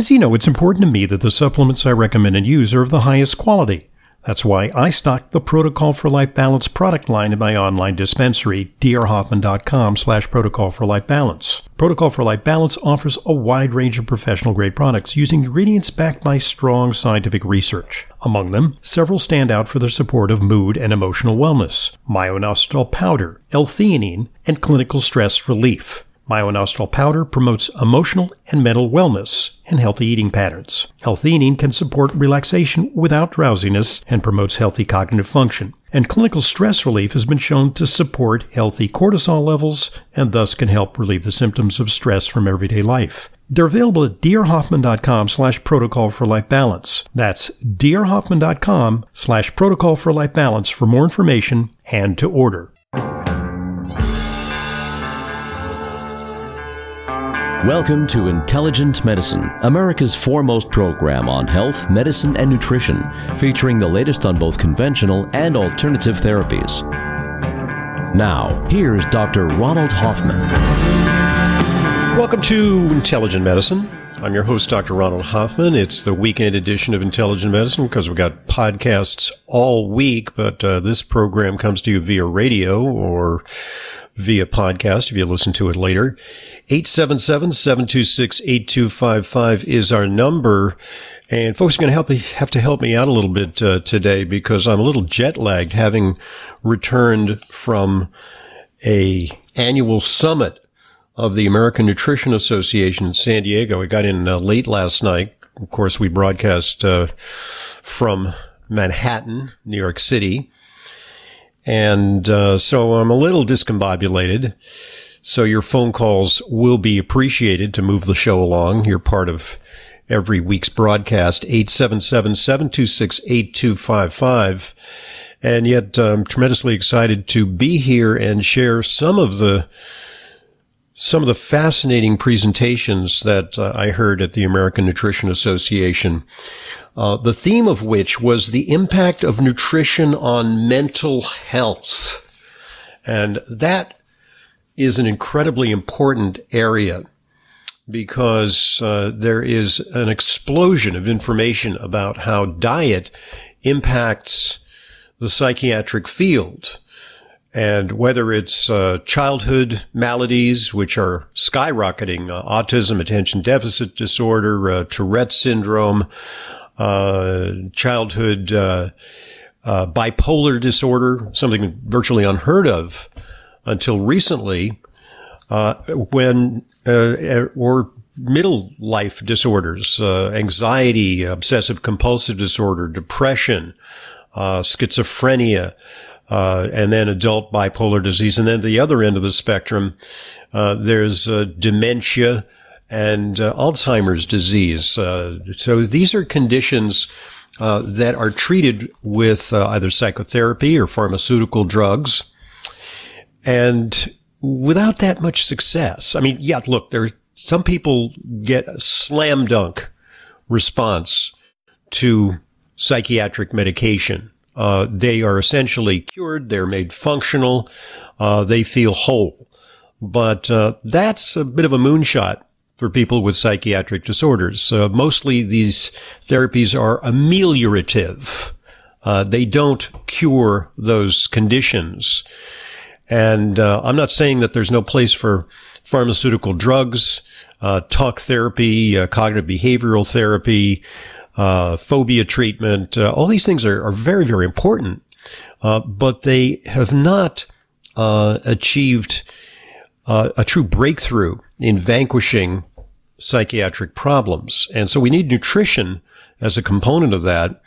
As you know, it's important to me that the supplements I recommend and use are of the highest quality. That's why I stock the Protocol for Life Balance product line in my online dispensary, drhoffman.com slash protocol for life balance. Protocol for Life Balance offers a wide range of professional grade products using ingredients backed by strong scientific research. Among them, several stand out for their support of mood and emotional wellness, myo-inositol powder, L-theanine, and clinical stress relief. Myo-inositol powder promotes emotional and mental wellness and healthy eating patterns. L-theanine can support relaxation without drowsiness and promotes healthy cognitive function. And clinical stress relief has been shown to support healthy cortisol levels and thus can help relieve the symptoms of stress from everyday life. They're available at drhoffman.com slash protocol for life balance. That's drhoffman.com slash protocol for life balance for more information and to order. Welcome to Intelligent Medicine, America's foremost program on health, medicine, and nutrition, featuring the latest on both conventional and alternative therapies. Now, here's Dr. Ronald Hoffman. Welcome to Intelligent Medicine. I'm your host, Dr. Ronald Hoffman. It's the weekend edition of Intelligent Medicine because we've got podcasts all week, but uh, this program comes to you via radio or via podcast if you listen to it later. 877-726-8255 is our number. And folks are going to help have to help me out a little bit uh, today because I'm a little jet lagged having returned from a annual summit of the American Nutrition Association in San Diego. We got in uh, late last night. Of course, we broadcast uh, from Manhattan, New York City. And uh, so I'm a little discombobulated. So your phone calls will be appreciated to move the show along. You're part of every week's broadcast, 877-726-8255. And yet I'm tremendously excited to be here and share some of the some of the fascinating presentations that uh, I heard at the American Nutrition Association uh, the theme of which was the impact of nutrition on mental health. And that is an incredibly important area because uh, there is an explosion of information about how diet impacts the psychiatric field. And whether it's uh, childhood maladies, which are skyrocketing, uh, autism, attention deficit disorder, uh, Tourette syndrome, childhood uh, uh, bipolar disorder, something virtually unheard of until recently, when or middle life disorders, anxiety, obsessive compulsive disorder, depression, schizophrenia. Uh, and then adult bipolar disease. And then the other end of the spectrum, uh, there's uh, dementia, and uh, Alzheimer's disease. Uh, so these are conditions uh, that are treated with uh, either psychotherapy or pharmaceutical drugs, and without that much success. I mean, yeah, look, there some people get a slam dunk response to psychiatric medication. Uh, they are essentially cured. They're made functional. Uh, they feel whole. But that's a bit of a moonshot for people with psychiatric disorders. Uh, mostly these therapies are ameliorative. Uh, they don't cure those conditions. And uh, I'm not saying that there's no place for pharmaceutical drugs, uh, talk therapy, uh, cognitive behavioral therapy, uh, phobia treatment. all these things are, are, very, very important, but they have not achieved a true breakthrough in vanquishing psychiatric problems. And so we need nutrition as a component of that.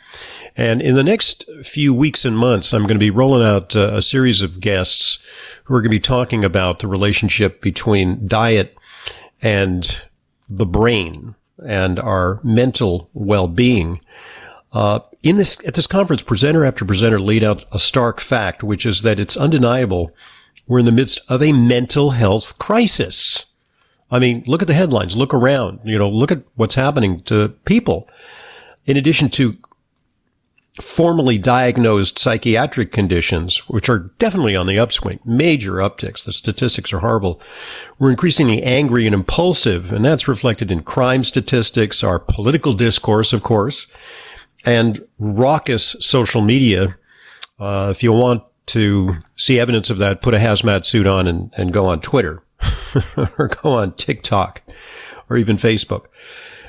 And in the next few weeks and months, I'm going to be rolling out uh, a series of guests who are going to be talking about the relationship between diet and the brain and our mental well-being. Uh, in this at this conference, presenter after presenter laid out a stark fact, which is that it's undeniable we're in the midst of a mental health crisis. I mean, look at the headlines, look around, you know, look at what's happening to people. In addition to formally diagnosed psychiatric conditions, which are definitely on the upswing, major upticks. The statistics are horrible. We're increasingly angry and impulsive, and that's reflected in crime statistics, our political discourse, of course, and raucous social media. Uh, if you want to see evidence of that, put a hazmat suit on and, and go on Twitter or go on TikTok or even Facebook.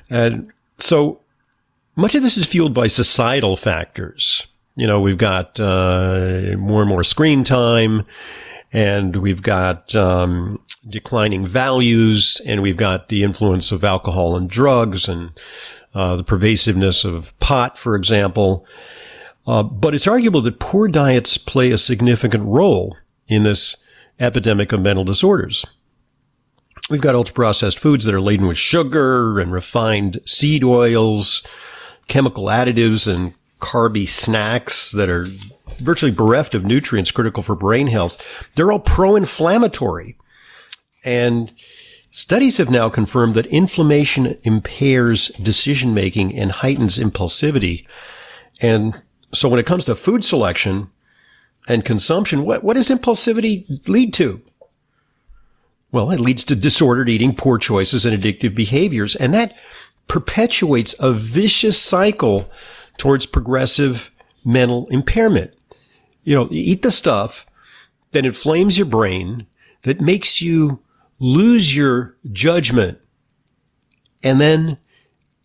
And so much of this is fueled by societal factors. You know, we've got uh, more and more screen time, and we've got um, declining values, and we've got the influence of alcohol and drugs, and uh, the pervasiveness of pot, for example. Uh, but it's arguable that poor diets play a significant role in this epidemic of mental disorders. We've got ultra processed foods that are laden with sugar and refined seed oils, chemical additives and carby snacks that are virtually bereft of nutrients critical for brain health. They're all pro-inflammatory. And studies have now confirmed that inflammation impairs decision making and heightens impulsivity. And so when it comes to food selection and consumption, what, what does impulsivity lead to? Well, it leads to disordered eating, poor choices, and addictive behaviors. And that perpetuates a vicious cycle towards progressive mental impairment. You know, you eat the stuff that inflames your brain, that makes you lose your judgment, and then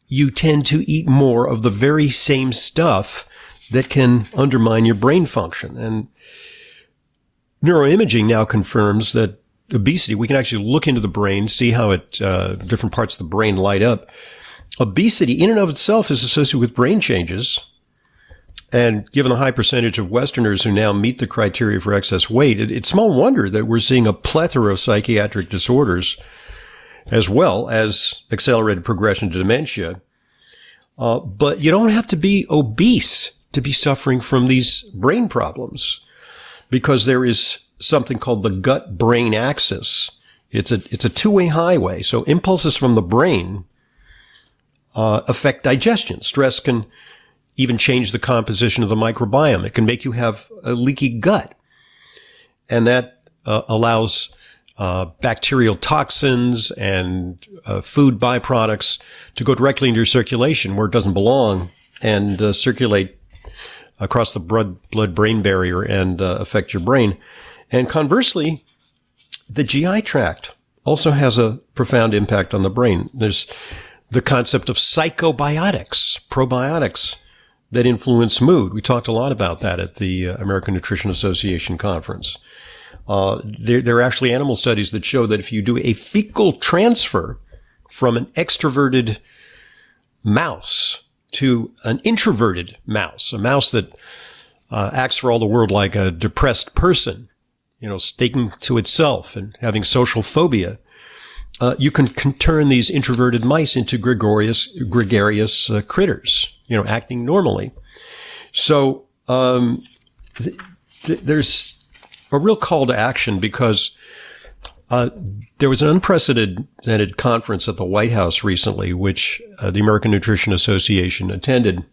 you tend to eat more of the very same stuff that can undermine your brain function. And neuroimaging now confirms that obesity, we can actually look into the brain, see how it, uh, different parts of the brain light up obesity in and of itself is associated with brain changes. And given the high percentage of Westerners who now meet the criteria for excess weight, it, it's small wonder that we're seeing a plethora of psychiatric disorders as well as accelerated progression to dementia. Uh, but you don't have to be obese to be suffering from these brain problems because there is something called the gut brain axis. It's a, it's a two-way highway. So impulses from the brain uh, affect digestion. Stress can even change the composition of the microbiome. It can make you have a leaky gut. And that uh, allows uh, bacterial toxins and uh, food byproducts to go directly into your circulation where it doesn't belong and uh, circulate across the blood blood brain barrier and uh, affect your brain. And conversely, the GI tract also has a profound impact on the brain. There's the concept of psychobiotics, probiotics that influence mood. We talked a lot about that at the uh, American Nutrition Association conference. Uh, there, there, are actually animal studies that show that if you do a fecal transfer from an extroverted mouse to an introverted mouse, a mouse that uh, acts for all the world like a depressed person, you know, sticking to itself and having social phobia, uh, you can, can, turn these introverted mice into gregarious, gregarious uh, critters, you know, acting normally. So um, th- th- there's a real call to action because uh, there was an unprecedented conference at the White House recently, which uh, the American Nutrition Association attended,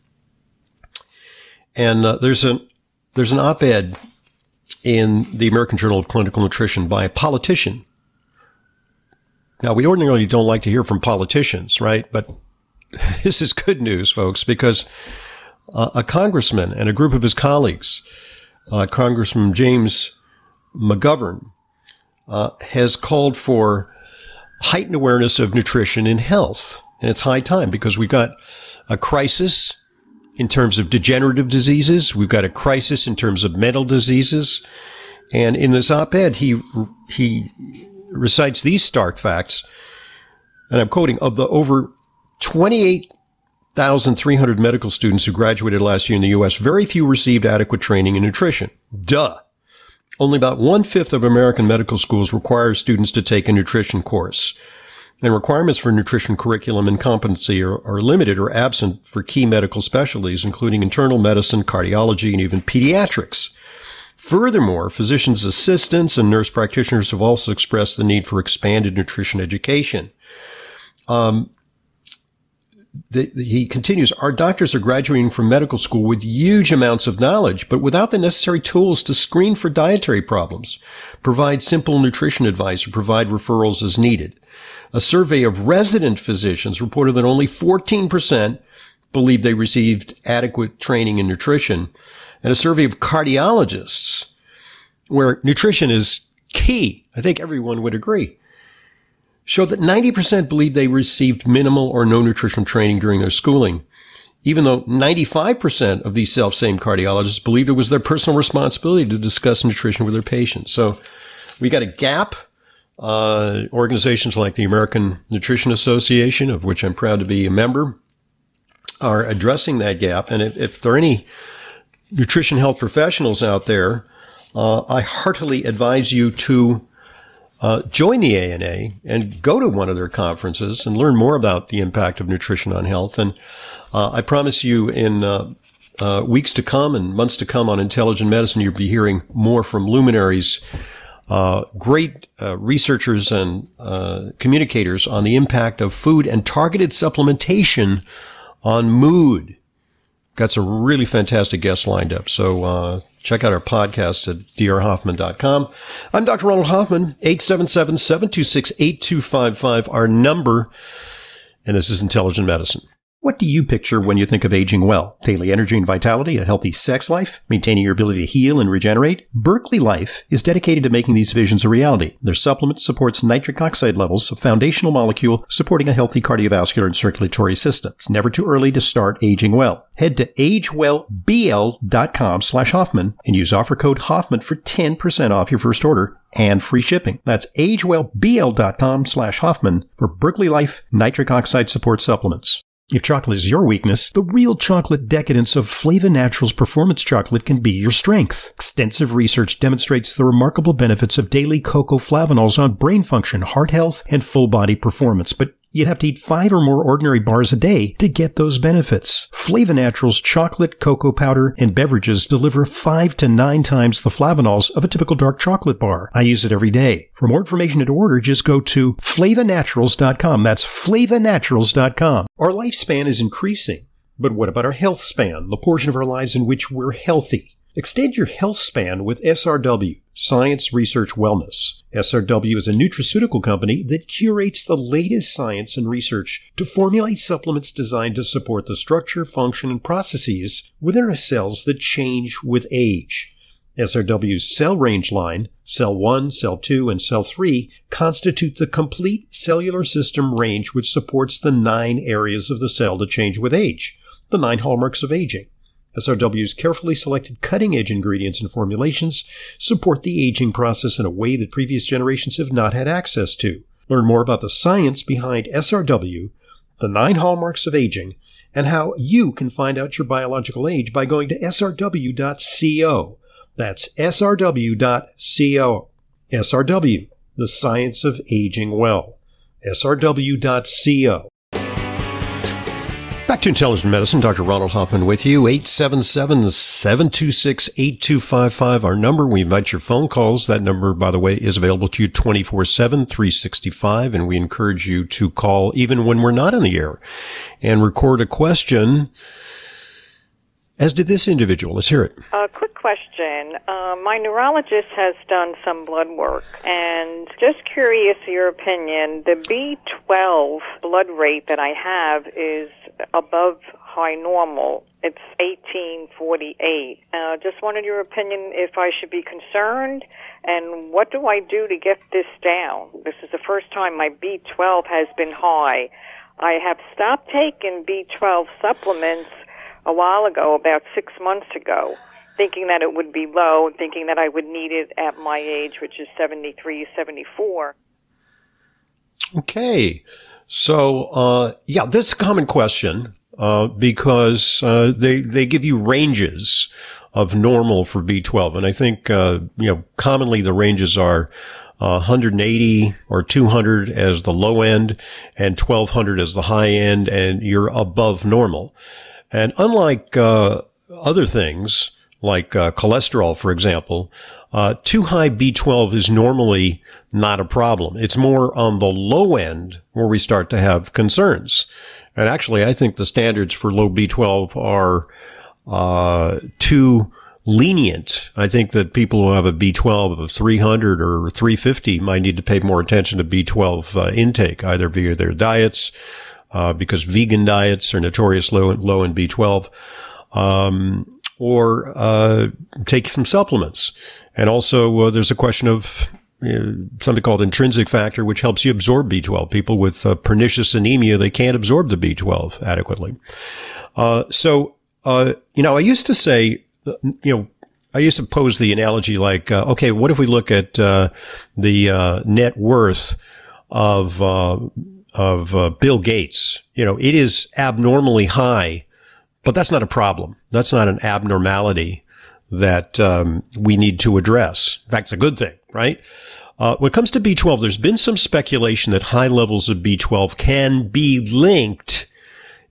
and uh, there's an there's an op-ed in the American Journal of Clinical Nutrition by a politician now, we ordinarily don't like to hear from politicians, right? But this is good news, folks, because uh, a congressman and a group of his colleagues, uh, Congressman James McGovern, uh, has called for heightened awareness of nutrition and health. And it's high time because we've got a crisis in terms of degenerative diseases. We've got a crisis in terms of mental diseases. And in this op-ed, he, he recites these stark facts, and I'm quoting, of the over 28,300 medical students who graduated last year in the U.S., very few received adequate training in nutrition. Duh. Only about one fifth of American medical schools require students to take a nutrition course. And requirements for nutrition curriculum and competency are, are limited or absent for key medical specialties, including internal medicine, cardiology, and even pediatrics. Furthermore, physicians' assistants and nurse practitioners have also expressed the need for expanded nutrition education. Um, the, the, he continues, our doctors are graduating from medical school with huge amounts of knowledge, but without the necessary tools to screen for dietary problems, provide simple nutrition advice, or provide referrals as needed. A survey of resident physicians reported that only 14% believed they received adequate training in nutrition. And a survey of cardiologists, where nutrition is key, I think everyone would agree, showed that 90% believed they received minimal or no nutritional training during their schooling, even though 95% of these self-same cardiologists believed it was their personal responsibility to discuss nutrition with their patients. So we got a gap. Uh, organizations like the American Nutrition Association, of which I'm proud to be a member, are addressing that gap. And if, if there are any nutrition health professionals out there, uh, I heartily advise you to uh, join the ANA and go to one of their conferences and learn more about the impact of nutrition on health. And uh, I promise you, in uh, uh, weeks to come and months to come on intelligent medicine, you'll be hearing more from luminaries, uh, great uh, researchers and communicators on the impact of food and targeted supplementation on mood. Got some really fantastic guests lined up. So Check out our podcast at drhoffman.com. I'm Dr. Ronald Hoffman, 877-726-8255, our number. And this is Intelligent Medicine. What do you picture when you think of aging well? Daily energy and vitality, a healthy sex life, maintaining your ability to heal and regenerate? Berkeley Life is dedicated to making these visions a reality. Their supplement supports nitric oxide levels, a foundational molecule supporting a healthy cardiovascular and circulatory system. It's never too early to start aging well. Head to agewellbl.com slash Hoffman and use offer code Hoffman for 10% off your first order and free shipping. That's agewellbl.com slash Hoffman for Berkeley Life nitric oxide support supplements. If chocolate is your weakness, the real chocolate decadence of Flava Naturals performance chocolate can be your strength. Extensive research demonstrates the remarkable benefits of daily cocoa flavanols on brain function, heart health, and full body performance, but You'd have to eat five or more ordinary bars a day to get those benefits. Flava Naturals chocolate, cocoa powder, and beverages deliver five to nine times the flavanols of a typical dark chocolate bar. I use it every day. For more information and to order, just go to flavanaturals.com. That's flavanaturals.com. Our lifespan is increasing. But what about our health span, the portion of our lives in which we're healthy? Extend your health span with SRW, Science Research Wellness. SRW is a nutraceutical company that curates the latest science and research to formulate supplements designed to support the structure, function, and processes within our cells that change with age. SRW's cell range line, cell 1, cell 2, and cell 3 constitute the complete cellular system range which supports the nine areas of the cell to change with age, the nine hallmarks of aging. SRW's carefully selected cutting edge ingredients and formulations support the aging process in a way that previous generations have not had access to. Learn more about the science behind SRW, the nine hallmarks of aging, and how you can find out your biological age by going to srw.co. That's srw.co. SRW, the science of aging well. srw.co. Back to Intelligent Medicine, Dr. Ronald Hoffman with you, 877-726-8255, our number. We invite your phone calls. That number, by the way, is available to you 24-7, 365, and we encourage you to call even when we're not in the air and record a question, as did this individual. Let's hear it. A quick question. Uh, my neurologist has done some blood work, and just curious your opinion, the B12 blood rate that I have is above high normal. It's 1848. Uh, just wanted your opinion if I should be concerned and what do I do to get this down? This is the first time my B12 has been high. I have stopped taking B12 supplements a while ago, about six months ago, thinking that it would be low, and thinking that I would need it at my age, which is 73, 74. Okay. So, uh, yeah, this is a common question, uh, because, uh, they, they give you ranges of normal for B12. And I think, uh, you know, commonly the ranges are, 180 uh, or 200 as the low end and 1200 as the high end and you're above normal. And unlike, uh, other things, like uh, cholesterol, for example, uh, too high B12 is normally not a problem. It's more on the low end where we start to have concerns. And actually, I think the standards for low B12 are uh, too lenient. I think that people who have a B12 of 300 or 350 might need to pay more attention to B12 uh, intake, either via their diets, uh, because vegan diets are notorious low, low in B12, um, or uh, take some supplements. And also, uh, there's a question of something called intrinsic factor, which helps you absorb B12. People with uh, pernicious anemia, they can't absorb the B12 adequately. Uh, so, uh, you know, I used to say, uh, you know, I used to pose the analogy like, uh, okay, what if we look at uh, the net worth of of Bill Gates? You know, it is abnormally high, but that's not a problem. That's not an abnormality that um, we need to address. In fact, it's a good thing, right? Uh, when it comes to B12, there's been some speculation that high levels of B12 can be linked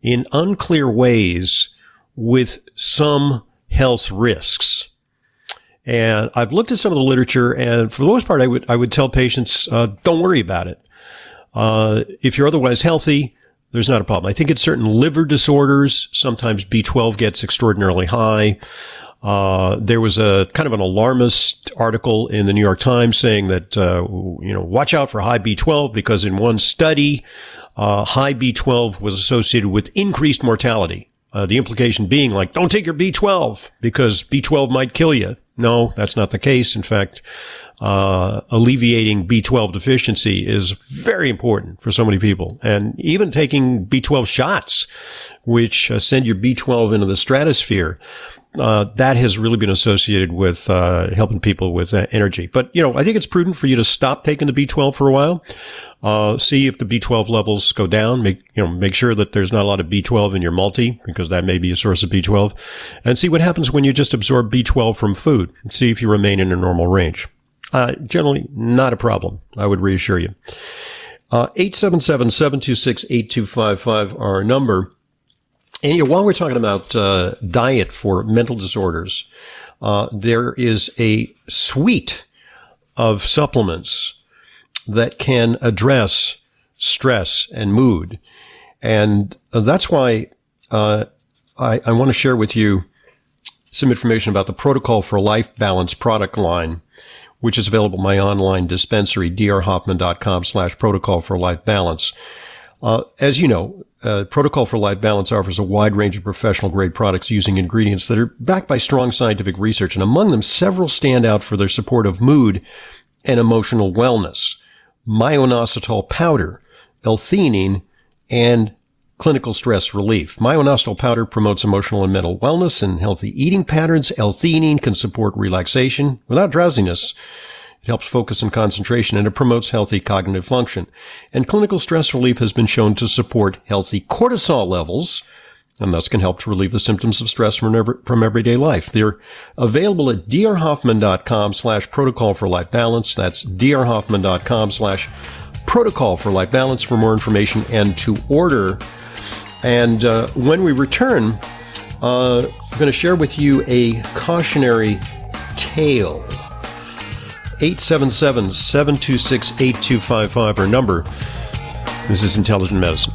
in unclear ways with some health risks. And I've looked at some of the literature, and for the most part, I would I would tell patients, uh, don't worry about it. Uh, if you're otherwise healthy, there's not a problem. I think in certain liver disorders, sometimes B12 gets extraordinarily high. Uh, there was a kind of an alarmist article in the New York Times saying that, uh, you know, watch out for high B12 because in one study, uh, high B12 was associated with increased mortality. Uh, the implication being like, don't take your B12 because B12 might kill you. No, that's not the case. In fact, uh, alleviating B12 deficiency is very important for so many people. And even taking B12 shots, which uh, send your B12 into the stratosphere, uh, that has really been associated with uh, helping people with uh, energy. But you know, I think it's prudent for you to stop taking the B12 for a while. Uh, see if the B12 levels go down. Make you know, make sure that there's not a lot of B12 in your multi because that may be a source of B12, and see what happens when you just absorb B12 from food. See if you remain in a normal range. Uh, generally, not a problem. I would reassure you. 877-726-8255 uh, our number. And you know, while we're talking about uh, diet for mental disorders, uh, there is a suite of supplements that can address stress and mood, and that's why uh, I, I want to share with you some information about the Protocol for Life Balance product line, which is available at my online dispensary, drhoffman.com slash protocol for life balance. Uh, as you know, uh, Protocol for Life Balance offers a wide range of professional grade products using ingredients that are backed by strong scientific research, and among them, several stand out for their support of mood and emotional wellness. Myo-inositol powder, L-theanine, and clinical stress relief. Myo-inositol powder promotes emotional and mental wellness and healthy eating patterns. L-theanine can support relaxation without drowsiness. It helps focus and concentration and it promotes healthy cognitive function. And clinical stress relief has been shown to support healthy cortisol levels and thus can help to relieve the symptoms of stress from, every, from everyday life. They're available at drhoffman.com slash protocol for life balance. That's drhoffman.com slash protocol for life balance for more information and to order. And uh, when we return, uh, I'm going to share with you a cautionary tale 877 726 8255, our number. This is Intelligent Medicine.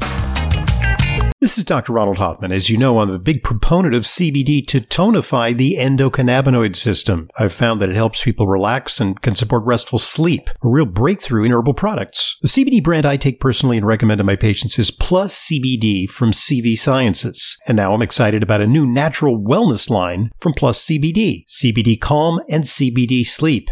This is Dr. Ronald Hoffman. As you know, I'm a big proponent of CBD to tonify the endocannabinoid system. I've found that it helps people relax and can support restful sleep, a real breakthrough in herbal products. The CBD brand I take personally and recommend to my patients is Plus CBD from CV Sciences. And now I'm excited about a new natural wellness line from Plus CBD, CBD Calm and CBD Sleep.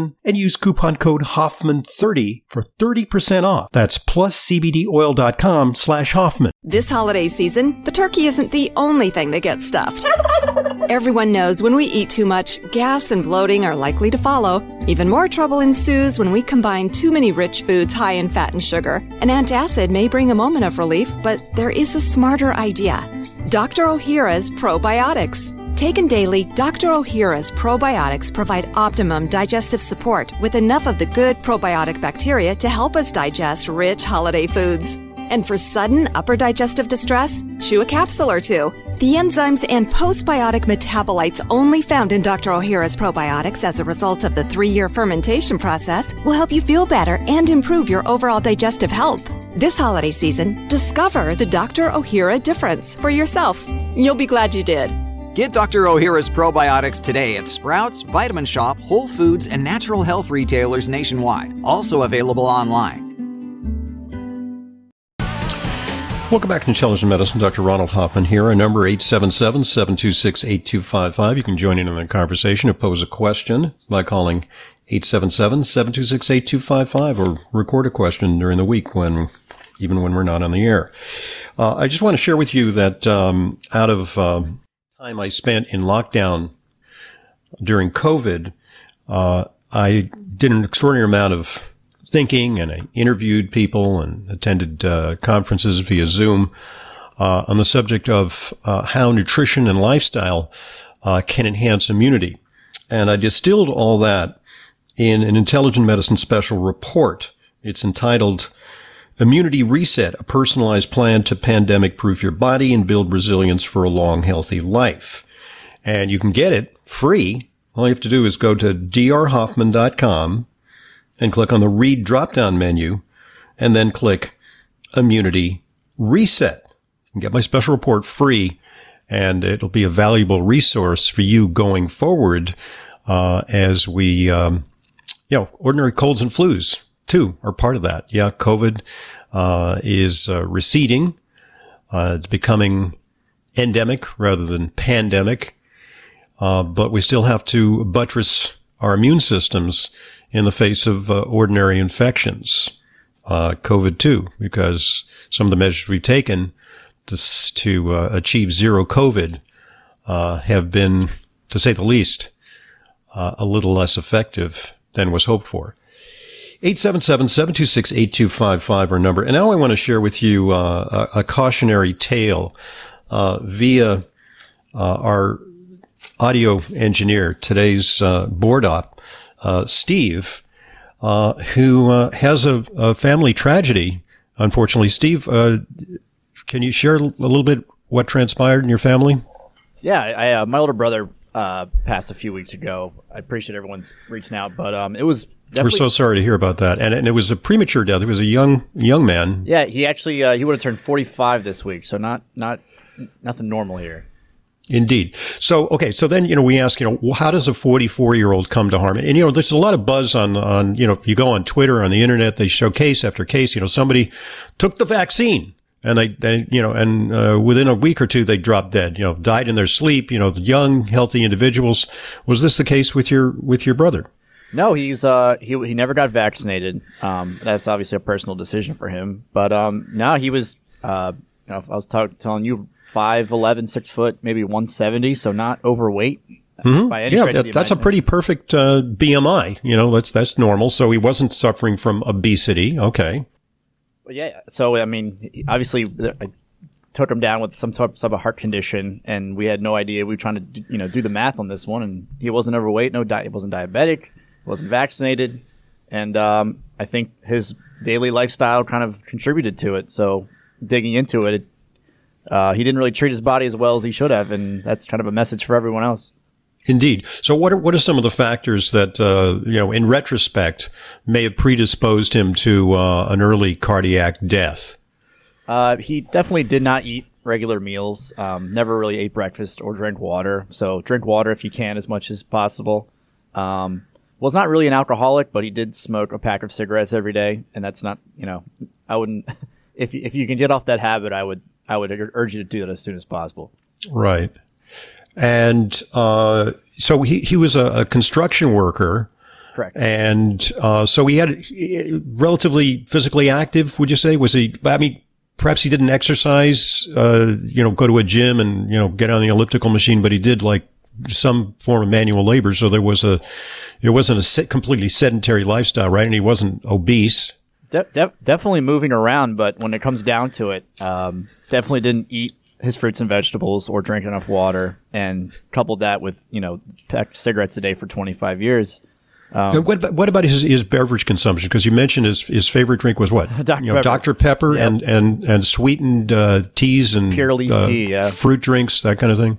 Hoffman and use coupon code Hoffman30 for 30% off. That's pluscbdoil.com slash Hoffman. This holiday season, the turkey isn't the only thing that gets stuffed. Everyone knows when we eat too much, gas and bloating are likely to follow. Even more trouble ensues when we combine too many rich foods high in fat and sugar. An antacid may bring a moment of relief, but there is a smarter idea. Dr. Ohhira's Probiotics. Taken daily, Dr. Ohhira's probiotics provide optimum digestive support with enough of the good probiotic bacteria to help us digest rich holiday foods. And for sudden upper digestive distress, chew a capsule or two. The enzymes and postbiotic metabolites only found in Dr. Ohhira's probiotics as a result of the three year fermentation process will help you feel better and improve your overall digestive health. This holiday season, discover the Dr. Ohhira difference for yourself. You'll be glad you did. Get Dr. Ohhira's probiotics today at Sprouts, Vitamin Shop, Whole Foods, and natural health retailers nationwide. Also available online. Welcome back to Intelligent Medicine. Dr. Ronald Hoffman here. Our number 877-726-8255. You can join in on the conversation or pose a question by calling 877-726-8255 or record a question during the week when, even when we're not on the air. Uh, I just want to share with you that um, out of uh, time I spent in lockdown during COVID, uh, I did an extraordinary amount of thinking and I interviewed people and attended uh, conferences via Zoom uh, on the subject of uh, how nutrition and lifestyle uh, can enhance immunity. And I distilled all that in an intelligent medicine special report. It's entitled Immunity Reset, a personalized plan to pandemic proof your body and build resilience for a long, healthy life. And you can get it free. All you have to do is go to drhoffman.com and click on the read drop down menu and then click immunity reset. and get my special report free and it'll be a valuable resource for you going forward uh, as we, um, you know, ordinary colds and flus too are part of that. Yeah, COVID uh, is uh, receding. Uh, it's becoming endemic rather than pandemic. Uh, but we still have to buttress our immune systems in the face of uh, ordinary infections, uh, COVID too, because some of the measures we've taken to, to achieve zero COVID uh, have been, to say the least, a little less effective than was hoped for. 877-726-8255 our number. And now I want to share with you uh, a, a, cautionary tale via our audio engineer, today's board op, uh, Steve, uh, who uh, has a, a, family tragedy. Unfortunately, Steve, uh, can you share a little bit what transpired in your family? Yeah, I, uh, my older brother passed a few weeks ago. I appreciate everyone's reaching out, but um, it was. We're so sorry to hear about that, and, and it was a premature death. He was a young young man. Yeah, he actually he would have turned forty five this week, so not not nothing normal here. Indeed. So, okay. So then, you know, we ask, you know, how does a 44 year old come to harm? And, you know, there's a lot of buzz on, on, you know, you go on Twitter, on the internet, they show case after case, you know, somebody took the vaccine and they, they you know, and, uh, within a week or two, they dropped dead, you know, died in their sleep, you know, young, healthy individuals. Was this the case with your, with your brother? No, he's, uh, he, he never got vaccinated. Um, that's obviously a personal decision for him. But, um, no, he was, uh, you know, I was t- telling you 5'11", 6 foot, maybe 170, so not overweight. Mm-hmm. yeah, that, that's a pretty perfect uh, BMI. You know, that's that's normal. So he wasn't suffering from obesity. Okay. Well, yeah. So I mean, obviously, I took him down with some type of a heart condition, and we had no idea. We were trying to, you know, do the math on this one, and he wasn't overweight. No, di- he wasn't diabetic. Wasn't vaccinated, and um, I think his daily lifestyle kind of contributed to it. So digging into it, it uh, he didn't really treat his body as well as he should have, and that's kind of a message for everyone else. Indeed. So, what are what are some of the factors that uh, you know, in retrospect, may have predisposed him to uh, an early cardiac death? Uh, he definitely did not eat regular meals. Um, never really ate breakfast or drank water. So, drink water if you can as much as possible. Um, was not really an alcoholic, but he did smoke a pack of cigarettes every day, and that's not you know, I wouldn't. If if you can get off that habit, I would I would urge you to do that as soon as possible. Right. And uh, so he, he was a, a construction worker. Correct. And uh, so he had relatively physically active. Would you say was he? I mean, perhaps he didn't exercise. Uh, you know, go to a gym and you know get on the elliptical machine, but he did like some form of manual labor. So there was a, it wasn't a completely sedentary lifestyle, right? And he wasn't obese. De- de- definitely moving around, but when it comes down to it, um, definitely didn't eat his fruits and vegetables or drink enough water, and coupled that with you know packed cigarettes a day for 25 years. Um, what, about, what about his, his beverage consumption? Because you mentioned his his favorite drink was what? Dr. You know, Pepper. Dr. Pepper and, and, and sweetened uh, teas and Pure leaf uh, tea, yeah. fruit drinks, that kind of thing.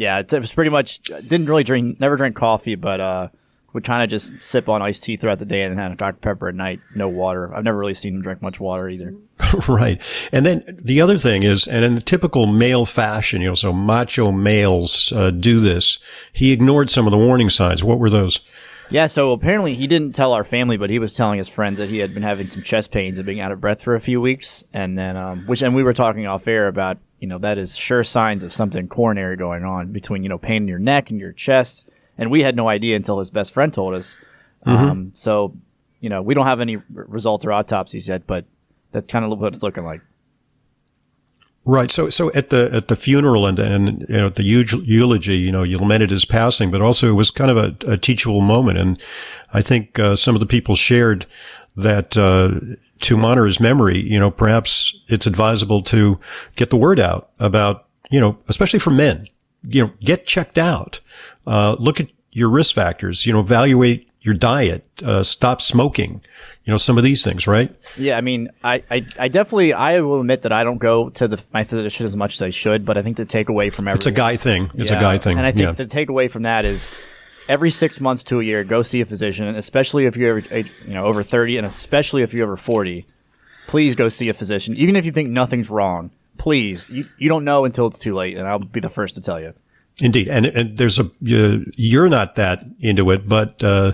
Yeah, it was pretty much didn't really drink, never drink coffee, but uh, would kind of just sip on iced tea throughout the day and then have Dr. Pepper at night. No water. I've never really seen him drink much water either. right. And then the other thing is, and in the typical male fashion, you know, so macho males uh, do this. He ignored some of the warning signs. What were those? Yeah, so apparently he didn't tell our family, but he was telling his friends that he had been having some chest pains and being out of breath for a few weeks, and then um, which and we were talking off air about you know that is sure signs of something coronary going on between you know pain in your neck and your chest, and we had no idea until his best friend told us. Um, so you know we don't have any r- results or autopsies yet, but that's kind of what it's looking like. Right. So, so at the at the funeral and and you know at the eulogy, you know, you lamented his passing, but also it was kind of a, a teachable moment, and I think uh, some of the people shared that uh, to monitor his memory, you know, perhaps it's advisable to get the word out about, you know, especially for men, you know, get checked out, uh, look at your risk factors, you know, evaluate your diet, uh, stop smoking, you know, some of these things, right? Yeah, I mean, I, I, I definitely, I will admit that I don't go to the, my physician as much as I should, but I think the takeaway from everyone, It's a guy thing. It's a guy thing. And I think yeah. the takeaway from that is every six months to a year, go see a physician, especially if you're you know over thirty, and especially if you're over forty. Please go see a physician, even if you think nothing's wrong. Please, you, you don't know until it's too late, and I'll be the first to tell you. Indeed, and and there's a you, you're not that into it, but uh,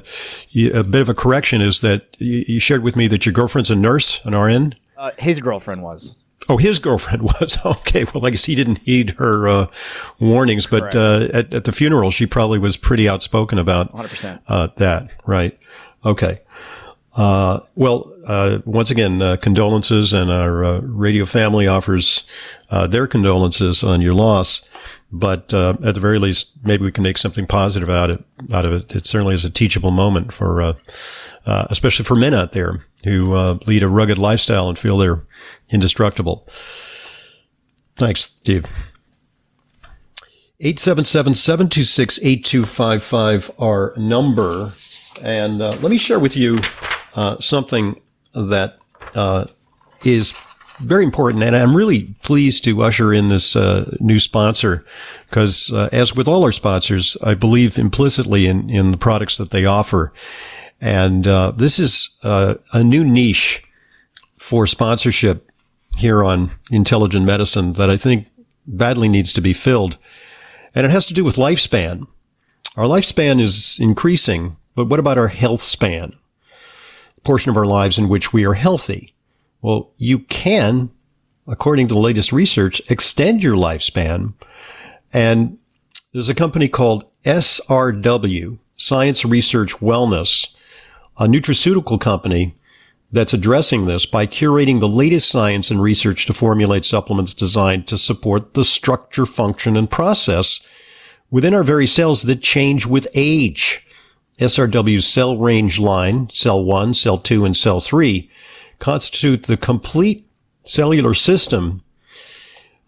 a bit of a correction is that you, you shared with me that your girlfriend's a nurse, an RN. Uh, his girlfriend was. Oh, his girlfriend was okay. Well, I guess he didn't heed her uh, warnings, but uh, at, at the funeral, she probably was pretty outspoken about 100%. uh, that. Right? Okay. Uh, well, uh, once again, uh, condolences, and our uh, radio family offers uh, their condolences on your loss. But uh, at the very least, maybe we can make something positive out of it. Out of it, it certainly is a teachable moment for, uh, uh, especially for men out there who uh, lead a rugged lifestyle and feel they're indestructible. Thanks, Steve. 877-726-8255, our number. And uh, let me share with you uh, something that uh, is very important. And I'm really pleased to usher in this uh, new sponsor because, uh, as with all our sponsors, I believe implicitly in, in the products that they offer. And uh, this is uh, a new niche for sponsorship here on Intelligent Medicine that I think badly needs to be filled. And it has to do with lifespan. Our lifespan is increasing, but what about our health span? Portion of our lives in which we are healthy. Well, you can, according to the latest research, extend your lifespan. And there's a company called SRW, Science Research Wellness, a nutraceutical company that's addressing this by curating the latest science and research to formulate supplements designed to support the structure, function, and process within our very cells that change with age. SRW's cell range line, cell 1, cell 2, and cell 3, constitute the complete cellular system,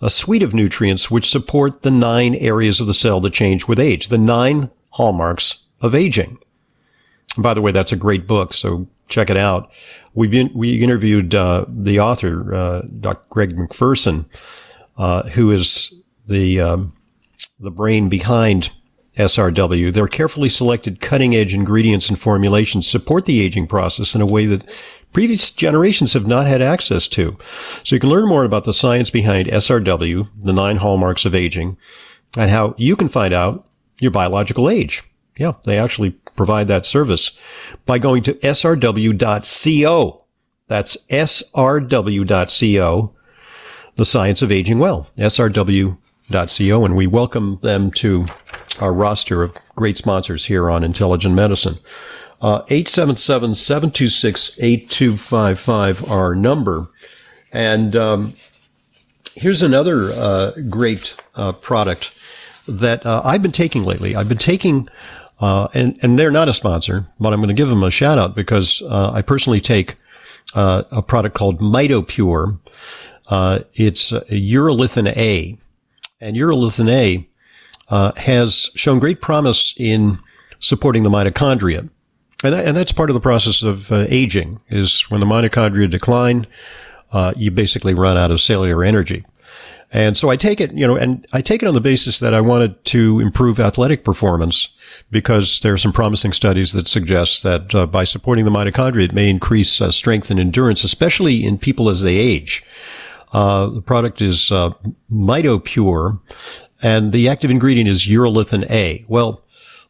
a suite of nutrients which support the nine areas of the cell that change with age, the nine hallmarks of aging. And by the way, that's a great book, so check it out. We've we interviewed uh, the author, uh, Dr. Greg McPherson, uh, who is the um, the brain behind SRW. Their carefully selected cutting edge ingredients and formulations support the aging process in a way that previous generations have not had access to. So you can learn more about the science behind SRW, the nine hallmarks of aging, and how you can find out your biological age. Yeah, they actually provide that service by going to srw.co. That's srw.co, the science of aging well, srw.co, and we welcome them to our roster of great sponsors here on Intelligent Medicine. Uh, 877 726 8255, our number. And um, here's another uh, great uh, product that uh, I've been taking lately. I've been taking, uh, and, and they're not a sponsor, but I'm going to give them a shout out because uh, I personally take a product called MitoPure. it's urolithin A. And urolithin A has shown great promise in supporting the mitochondria. And, that, and that's part of the process of uh, aging is when the mitochondria decline, uh, you basically run out of cellular energy. And so I take it, you know, and I take it on the basis that I wanted to improve athletic performance because there are some promising studies that suggest that uh, by supporting the mitochondria, it may increase uh, strength and endurance, especially in people as they age. Uh, the product is uh, MitoPure, and the active ingredient is urolithin A. Well,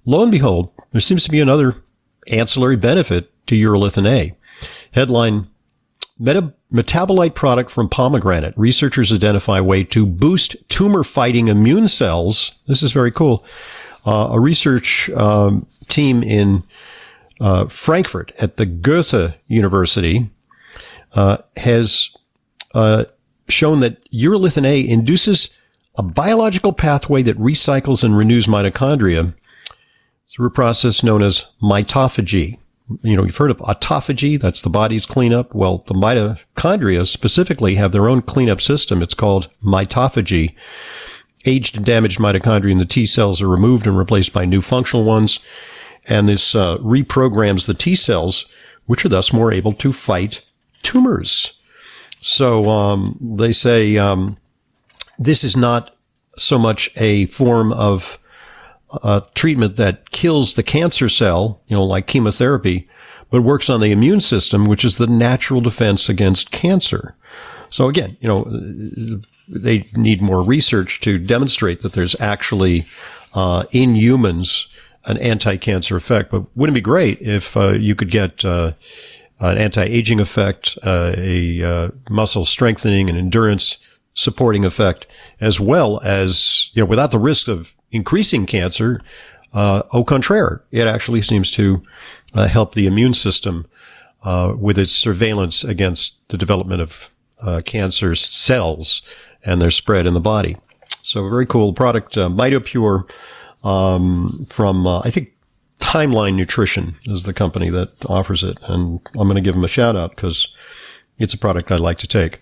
lo and behold, there seems to be another ancillary benefit to urolithin A. Headline Meta- metabolite product from pomegranate. Researchers identify way to boost tumor fighting immune cells. This is very cool. Uh, a research um, team in uh, Frankfurt at the Goethe University uh, has uh, shown that urolithin A induces a biological pathway that recycles and renews mitochondria through a process known as mitophagy. You know, you've heard of autophagy. That's the body's cleanup. Well, the mitochondria specifically have their own cleanup system. It's called mitophagy. Aged and damaged mitochondria in the T cells are removed and replaced by new functional ones. And this uh, reprograms the T cells, which are thus more able to fight tumors. So um, they say um, this is not so much a form of a treatment that kills the cancer cell, you know, like chemotherapy, but works on the immune system, which is the natural defense against cancer. So again, you know, they need more research to demonstrate that there's actually uh, in humans an anti-cancer effect. But wouldn't it be great if uh, you could get uh, an anti-aging effect, uh, a uh, muscle strengthening and endurance supporting effect, as well as you know, without the risk of increasing cancer, uh, au contraire, it actually seems to uh, help the immune system uh, with its surveillance against the development of uh, cancer cells and their spread in the body. So very cool product, uh, MitoPure um, from uh, I think Timeline Nutrition is the company that offers it, and I'm going to give them a shout out because it's a product I'd like to take.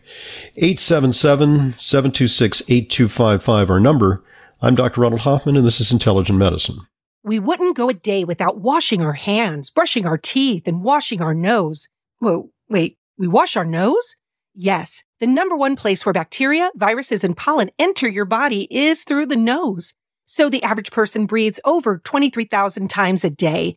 877 726 8255, our number. I'm Dr. Ronald Hoffman, and this is Intelligent Medicine. We wouldn't go a day without washing our hands, brushing our teeth, and washing our nose. Whoa, wait, we wash our nose? Yes, the number one place where bacteria, viruses, and pollen enter your body is through the nose. So the average person breathes over 23,000 times a day.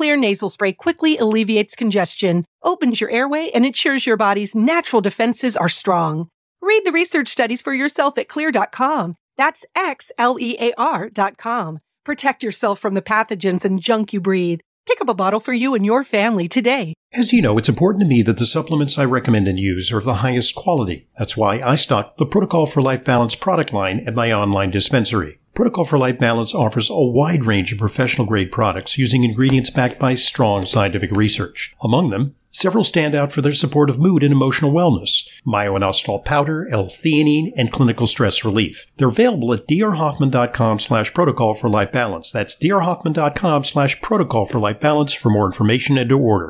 Xlear nasal spray quickly alleviates congestion, opens your airway, and ensures your body's natural defenses are strong. Read the research studies for yourself at xlear.com. That's X L E A R.com. Protect yourself from the pathogens and junk you breathe. Pick up a bottle for you and your family today. As you know, it's important to me that the supplements I recommend and use are of the highest quality. That's why I stock the Protocol for Life Balance product line at my online dispensary. Protocol for Life Balance offers a wide range of professional grade products using ingredients backed by strong scientific research. Among them, Several stand out for their support of mood and emotional wellness, myo-inositol powder, L-theanine, and clinical stress relief. They're available at drhoffman.com slash protocol for life balance. That's drhoffman.com slash protocol for life balance for more information and to order.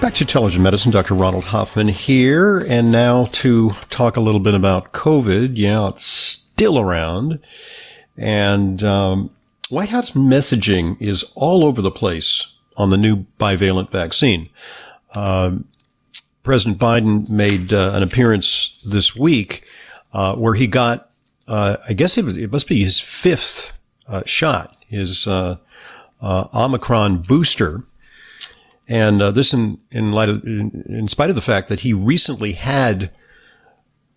Back to Intelligent Medicine, Dr. Ronald Hoffman here, and now to talk a little bit about COVID. Yeah, it's still around, and um, White House messaging is all over the place on the new bivalent vaccine. Uh, President Biden made uh, an appearance this week uh, where he got, uh, I guess it was, it must be his fifth uh, shot, his uh, Omicron booster and uh, this in, in light of, in, in, spite of the fact that he recently had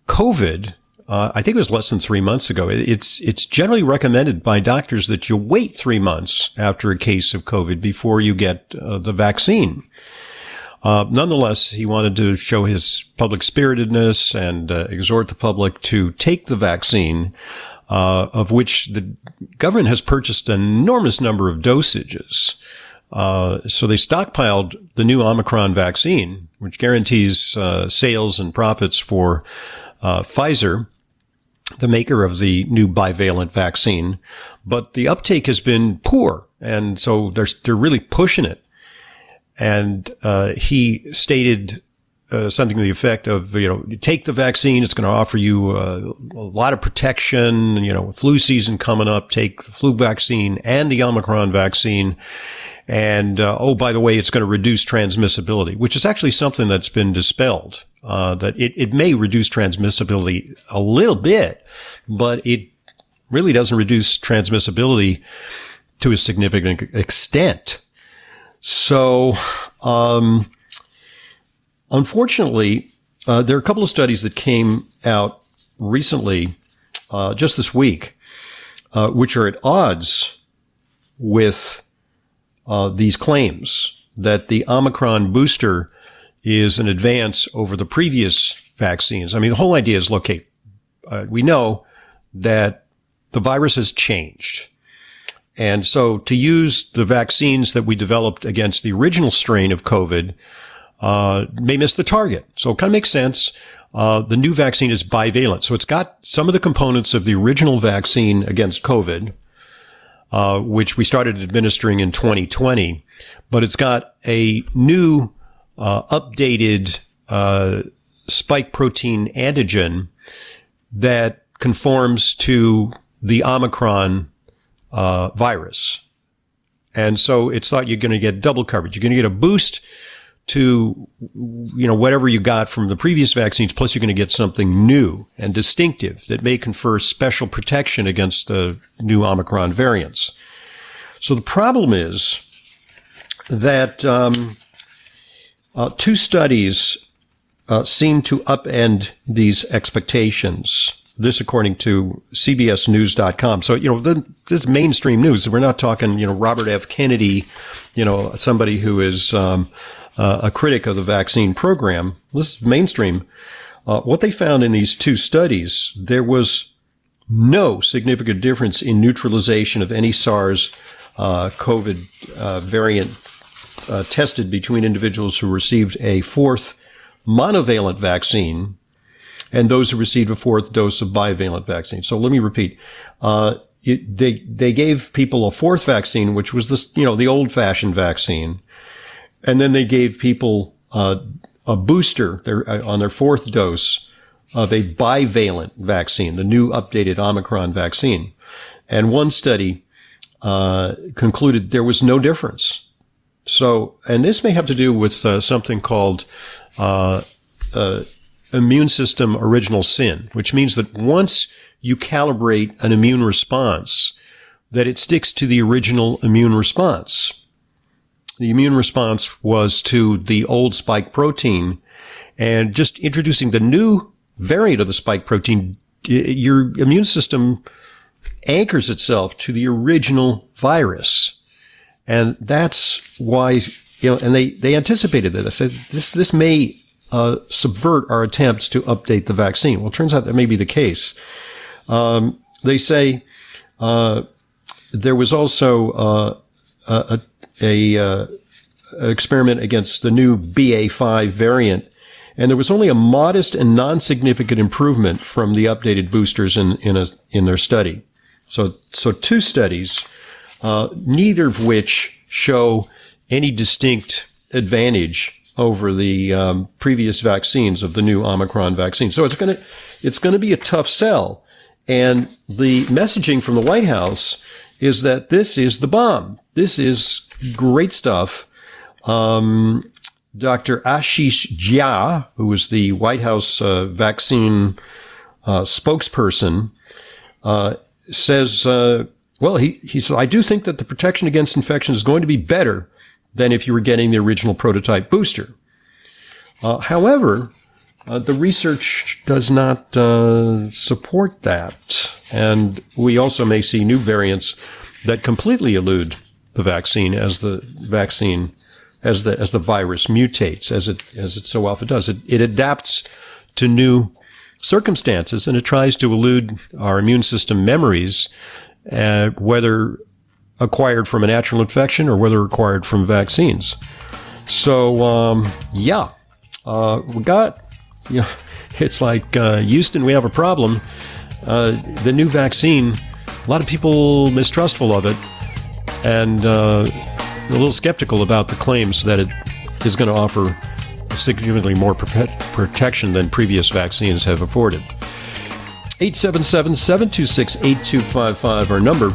COVID, uh, I think it was less than three months ago. It's, it's generally recommended by doctors that you wait three months after a case of COVID before you get uh, the vaccine. Uh, nonetheless, he wanted to show his public spiritedness and uh, exhort the public to take the vaccine, uh, of which the government has purchased an enormous number of dosages. Uh, so they stockpiled the new Omicron vaccine, which guarantees uh, sales and profits for uh, Pfizer, the maker of the new bivalent vaccine. But the uptake has been poor, and so they're they're really pushing it. And uh, he stated uh, something to the effect of, you know, you take the vaccine, it's going to offer you uh, a lot of protection. You know, flu season coming up, take the flu vaccine and the Omicron vaccine. And, uh, oh, by the way, it's going to reduce transmissibility, which is actually something that's been dispelled. Uh, that it, it may reduce transmissibility a little bit, but it really doesn't reduce transmissibility to a significant extent. So, um, unfortunately, uh, there are a couple of studies that came out recently, uh, just this week, uh, which are at odds with uh, these claims that the Omicron booster is an advance over the previous vaccines. I mean, the whole idea is, look, uh, we know that the virus has changed. And so to use the vaccines that we developed against the original strain of COVID uh, may miss the target. So it kind of makes sense. Uh, the new vaccine is bivalent. So it's got some of the components of the original vaccine against COVID, uh, which we started administering in 2020, but it's got a new uh, updated uh, spike protein antigen that conforms to the Omicron uh, virus. And so it's thought you're going to get double coverage. You're going to get a boost to, you know, whatever you got from the previous vaccines, plus you're going to get something new and distinctive that may confer special protection against the new Omicron variants. So the problem is that um, uh, two studies uh, seem to upend these expectations. This, according to CBSNews.com. So, you know, the, this is mainstream news. We're not talking, you know, Robert F. Kennedy, you know, somebody who is um, uh, a critic of the vaccine program. This is mainstream. Uh, what they found in these two studies, there was no significant difference in neutralization of any SARS uh, COVID uh, variant uh, tested between individuals who received a fourth monovalent vaccine and those who received a fourth dose of bivalent vaccine. So let me repeat. Uh, it, they they gave people a fourth vaccine, which was this you know the old fashioned vaccine, and then they gave people uh, a booster their, uh, on their fourth dose of a bivalent vaccine, the new updated Omicron vaccine. And one study uh, concluded there was no difference. So, and this may have to do with uh, something called uh, uh, immune system original sin, which means that once you calibrate an immune response, that it sticks to the original immune response the immune response was to the old spike protein and just introducing the new variant of the spike protein, your immune system anchors itself to the original virus. And that's why, you know, and they, they anticipated that. They said this, this may uh, subvert our attempts to update the vaccine. Well, it turns out that may be the case. Um, they say uh, there was also uh, a, a uh, experiment against the new BA5 variant, and there was only a modest and non-significant improvement from the updated boosters in in, a, in their study. So so two studies, uh, neither of which show any distinct advantage over the um, previous vaccines of the new Omicron vaccine. So it's going to it's going to be a tough sell. And the messaging from the White House is that this is the bomb. This is great stuff. Um, Dr. Ashish Jha, who was the White House uh, vaccine uh, spokesperson, uh, says, uh, well, he, he says, I do think that the protection against infection is going to be better than if you were getting the original prototype booster. Uh, however, uh, the research does not uh, support that. And we also may see new variants that completely elude the vaccine as the vaccine, as the, as the virus mutates, as it, as it so often does. It, it adapts to new circumstances and it tries to elude our immune system memories, uh, whether acquired from a natural infection or whether acquired from vaccines. So, um, yeah, uh, we got, you know, it's like uh, Houston, we have a problem. Uh, the new vaccine, a lot of people mistrustful of it and uh, a little skeptical about the claims that it is going to offer significantly more protection than previous vaccines have afforded. 877 726 8255, our number.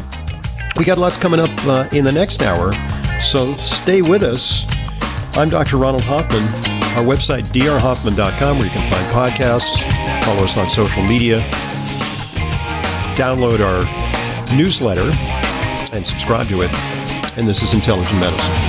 We got lots coming up uh, in the next hour, so stay with us. I'm Dr. Ronald Hoffman. Our website, drhoffman.com, where you can find podcasts, follow us on social media, download our newsletter, and subscribe to it. And this is Intelligent Medicine.